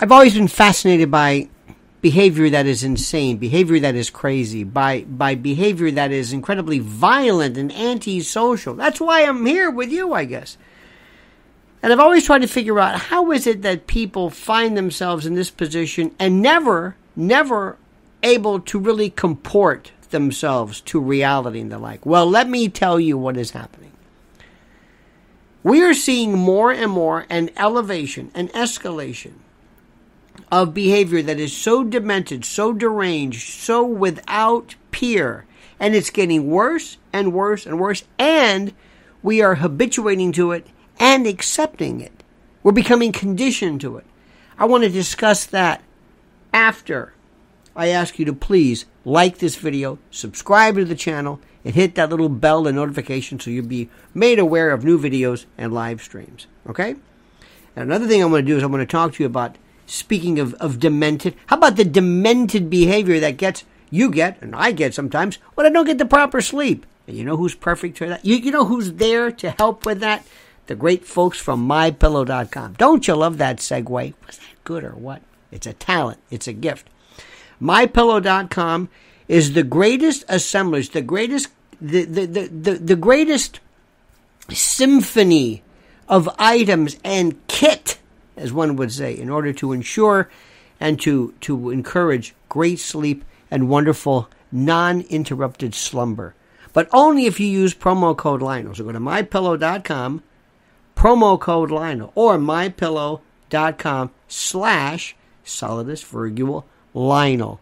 I've always been fascinated by behavior that is insane, behavior that is crazy, by by behavior that is incredibly violent and antisocial. That's why I'm here with you, I guess. And I've always tried to figure out how is it that people find themselves in this position and never, never able to really comport themselves to reality and the like. Well, let me tell you what is happening. We are seeing more and more an elevation, an escalation of behavior that is so demented, so deranged, so without peer. And it's getting worse and worse and worse. And we are habituating to it and accepting it. We're becoming conditioned to it. I want to discuss that after I ask you to please like this video, subscribe to the channel, and hit that little bell and notification so you'll be made aware of new videos and live streams. Okay? And another thing I'm going to do is I'm going to talk to you about, speaking of, of demented, how about the demented behavior that gets, you get, and I get sometimes, when I don't get the proper sleep. And you know who's perfect for that? You, you know who's there to help with that? the great folks from mypillow.com. Don't you love that segue? Was that good or what? It's a talent, it's a gift. mypillow.com is the greatest assemblage, the greatest the, the, the, the, the greatest symphony of items and kit, as one would say, in order to ensure and to, to encourage great sleep and wonderful non interrupted slumber. But only if you use promo code Lionel. So go to mypillow.com promo code Lionel or mypillow.com slash solidus virgule Lionel.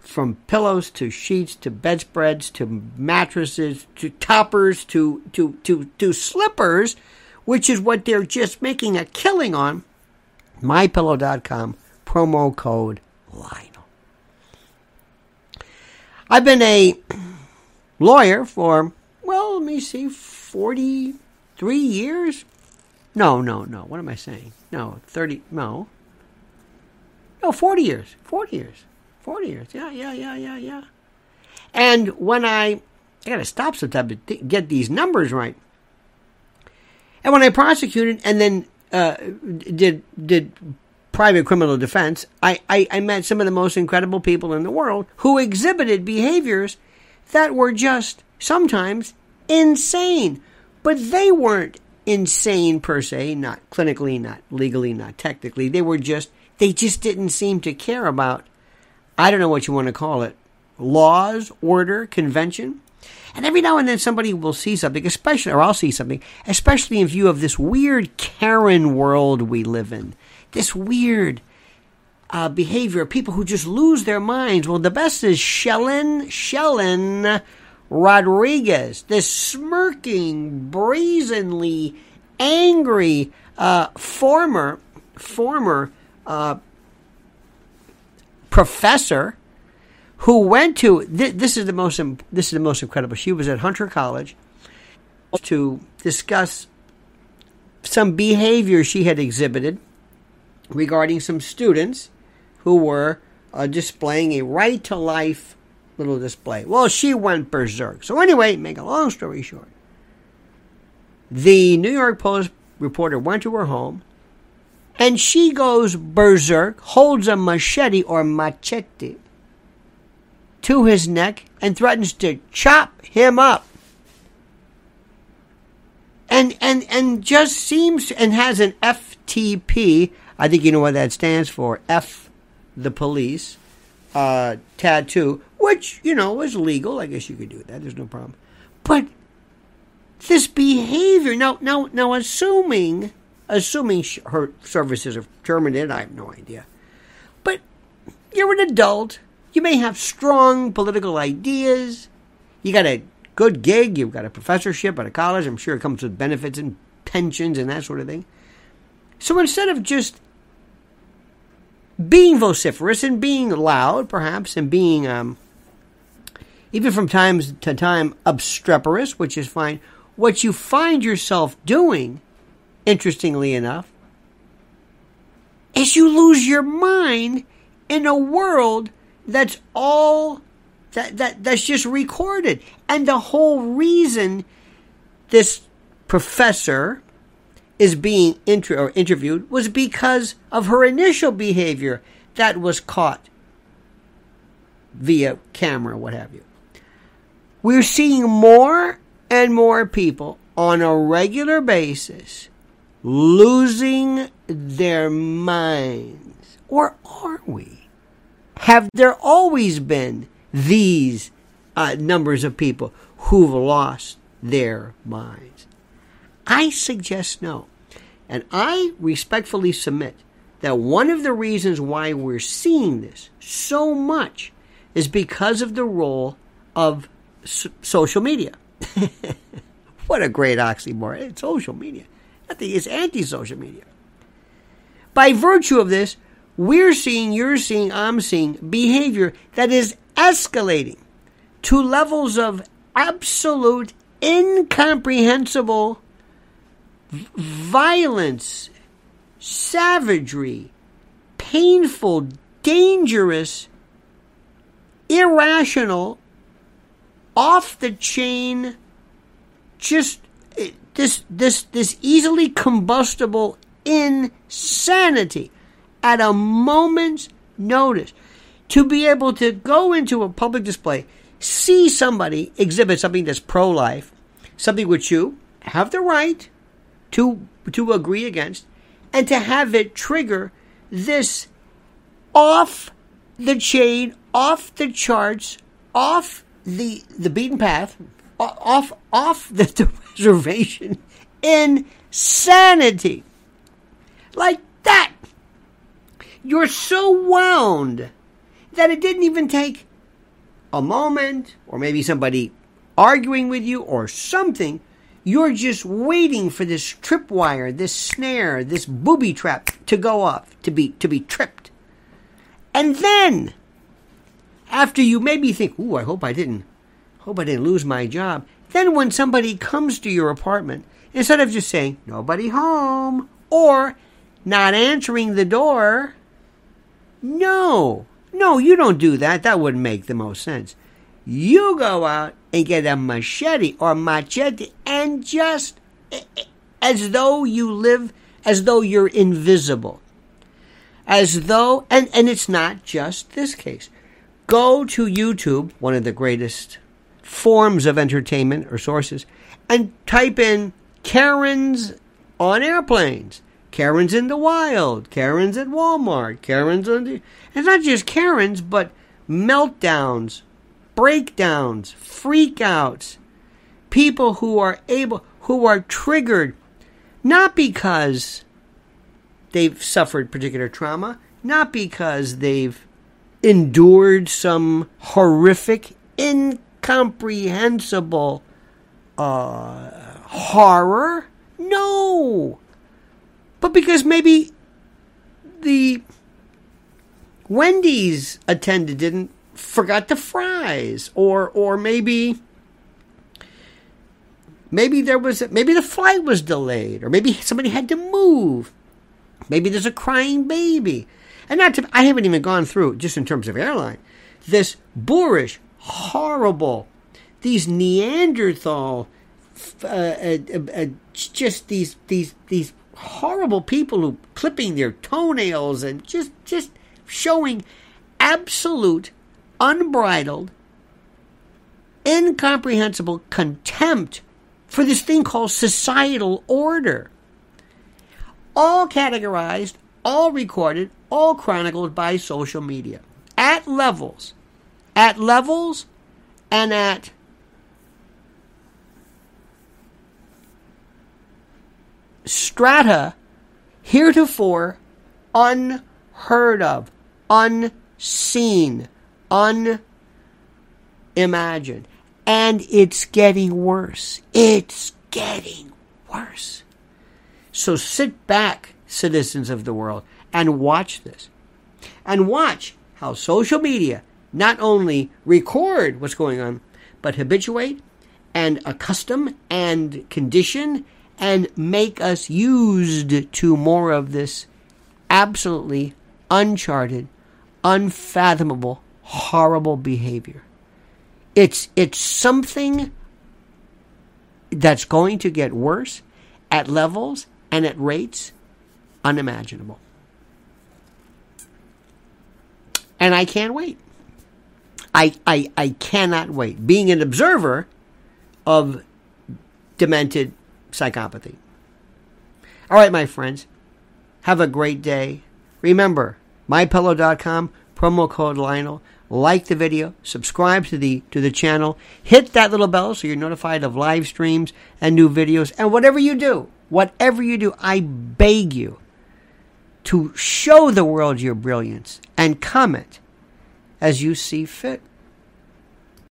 From pillows to sheets to bedspreads to mattresses to toppers to, to, to, to slippers, which is what they're just making a killing on, mypillow.com promo code Lionel. I've been a lawyer for, well, let me see, 43 years, no, no, no. What am I saying? No, 30, no. No, 40 years. 40 years. 40 years. Yeah, yeah, yeah, yeah, yeah. And when I, I got to stop sometimes to get these numbers right. And when I prosecuted and then uh, did did private criminal defense, I, I, I met some of the most incredible people in the world who exhibited behaviors that were just sometimes insane. But they weren't insane per se, not clinically, not legally, not technically. They were just, they just didn't seem to care about, I don't know what you want to call it, laws, order, convention. And every now and then somebody will see something, especially, or I'll see something, especially in view of this weird Karen world we live in. This weird uh, behavior of people who just lose their minds. Well, the best is Shellyne, Shellyne Rodriguez, this smirking, brazenly angry uh, former former uh, professor who went to th- this is the most this is the most incredible. She was at Hunter College to discuss some behavior she had exhibited regarding some students who were uh, displaying a right to life little display. Well, she went berserk. So, anyway, make a long story short, the New York Post reporter went to her home and she goes berserk, holds a machete or machete to his neck and threatens to chop him up. And and and just seems and has an FTP. I think you know what that stands for. F the police uh, tattoo, which, you know, is legal. I guess you could do that. There's no problem. But this behavior, now, now, now, assuming, assuming her services are terminated, I have no idea. But you're an adult. You may have strong political ideas. You got a good gig. You've got a professorship at a college. I'm sure it comes with benefits and pensions and that sort of thing. So instead of just being vociferous and being loud, perhaps, and being, um, even from time to time, obstreperous, which is fine. What you find yourself doing, interestingly enough, is you lose your mind in a world that's all that, that that's just recorded. And the whole reason this professor is being inter- or interviewed was because of her initial behavior that was caught via camera, what have you. We're seeing more and more people on a regular basis losing their minds. Or are we? Have there always been these uh, numbers of people who've lost their minds? I suggest no. And I respectfully submit that one of the reasons why we're seeing this so much is because of the role of so- social media. what a great oxymoron. It's social media. Nothing is anti social media. By virtue of this, we're seeing, you're seeing, I'm seeing behavior that is escalating to levels of absolute incomprehensible violence, savagery, painful, dangerous, irrational, off the chain, just eh, this this this easily combustible insanity at a moment's notice to be able to go into a public display see somebody exhibit something that's pro-life something which you have the right to to agree against and to have it trigger this off the chain off the charts off the the beaten path off off the, the reservation insanity like that you're so wound that it didn't even take a moment or maybe somebody arguing with you or something you're just waiting for this tripwire, this snare, this booby trap to go off, to be to be tripped. And then after you maybe think, "Ooh, I hope I didn't hope I didn't lose my job." Then when somebody comes to your apartment, instead of just saying, "Nobody home," or not answering the door, no. No, you don't do that. That wouldn't make the most sense. You go out and get a machete or machete and just as though you live as though you're invisible as though and and it's not just this case go to youtube one of the greatest forms of entertainment or sources and type in karens on airplanes karens in the wild karens at walmart karens on the it's not just karens but meltdowns breakdowns, freakouts, people who are able, who are triggered, not because they've suffered particular trauma, not because they've endured some horrific, incomprehensible uh, horror. No. But because maybe the Wendy's attendant didn't forgot the fries or or maybe maybe there was maybe the flight was delayed or maybe somebody had to move. Maybe there's a crying baby. And not to, i haven't even gone through just in terms of airline this boorish horrible these neanderthal uh, uh, uh, just these these these horrible people who clipping their toenails and just just showing absolute unbridled, incomprehensible contempt for this thing called societal order. All categorized, all recorded, all chronicled by social media at levels, at levels, and at strata heretofore unheard of, unseen unimagined. And it's getting worse. It's getting worse. So sit back, citizens of the world, and watch this. And watch how social media not only record what's going on, but habituate and accustom and condition and make us used to more of this absolutely uncharted, unfathomable horrible behavior. It's it's something that's going to get worse at levels and at rates unimaginable. And I can't wait. I, I, I cannot wait. Being an observer of demented psychopathy. All right, my friends. Have a great day. Remember, mypillow.com, promo code Lionel. Like the video, subscribe to the to the channel, hit that little bell so you're notified of live streams and new videos. And whatever you do, whatever you do, I beg you to show the world your brilliance and comment as you see fit.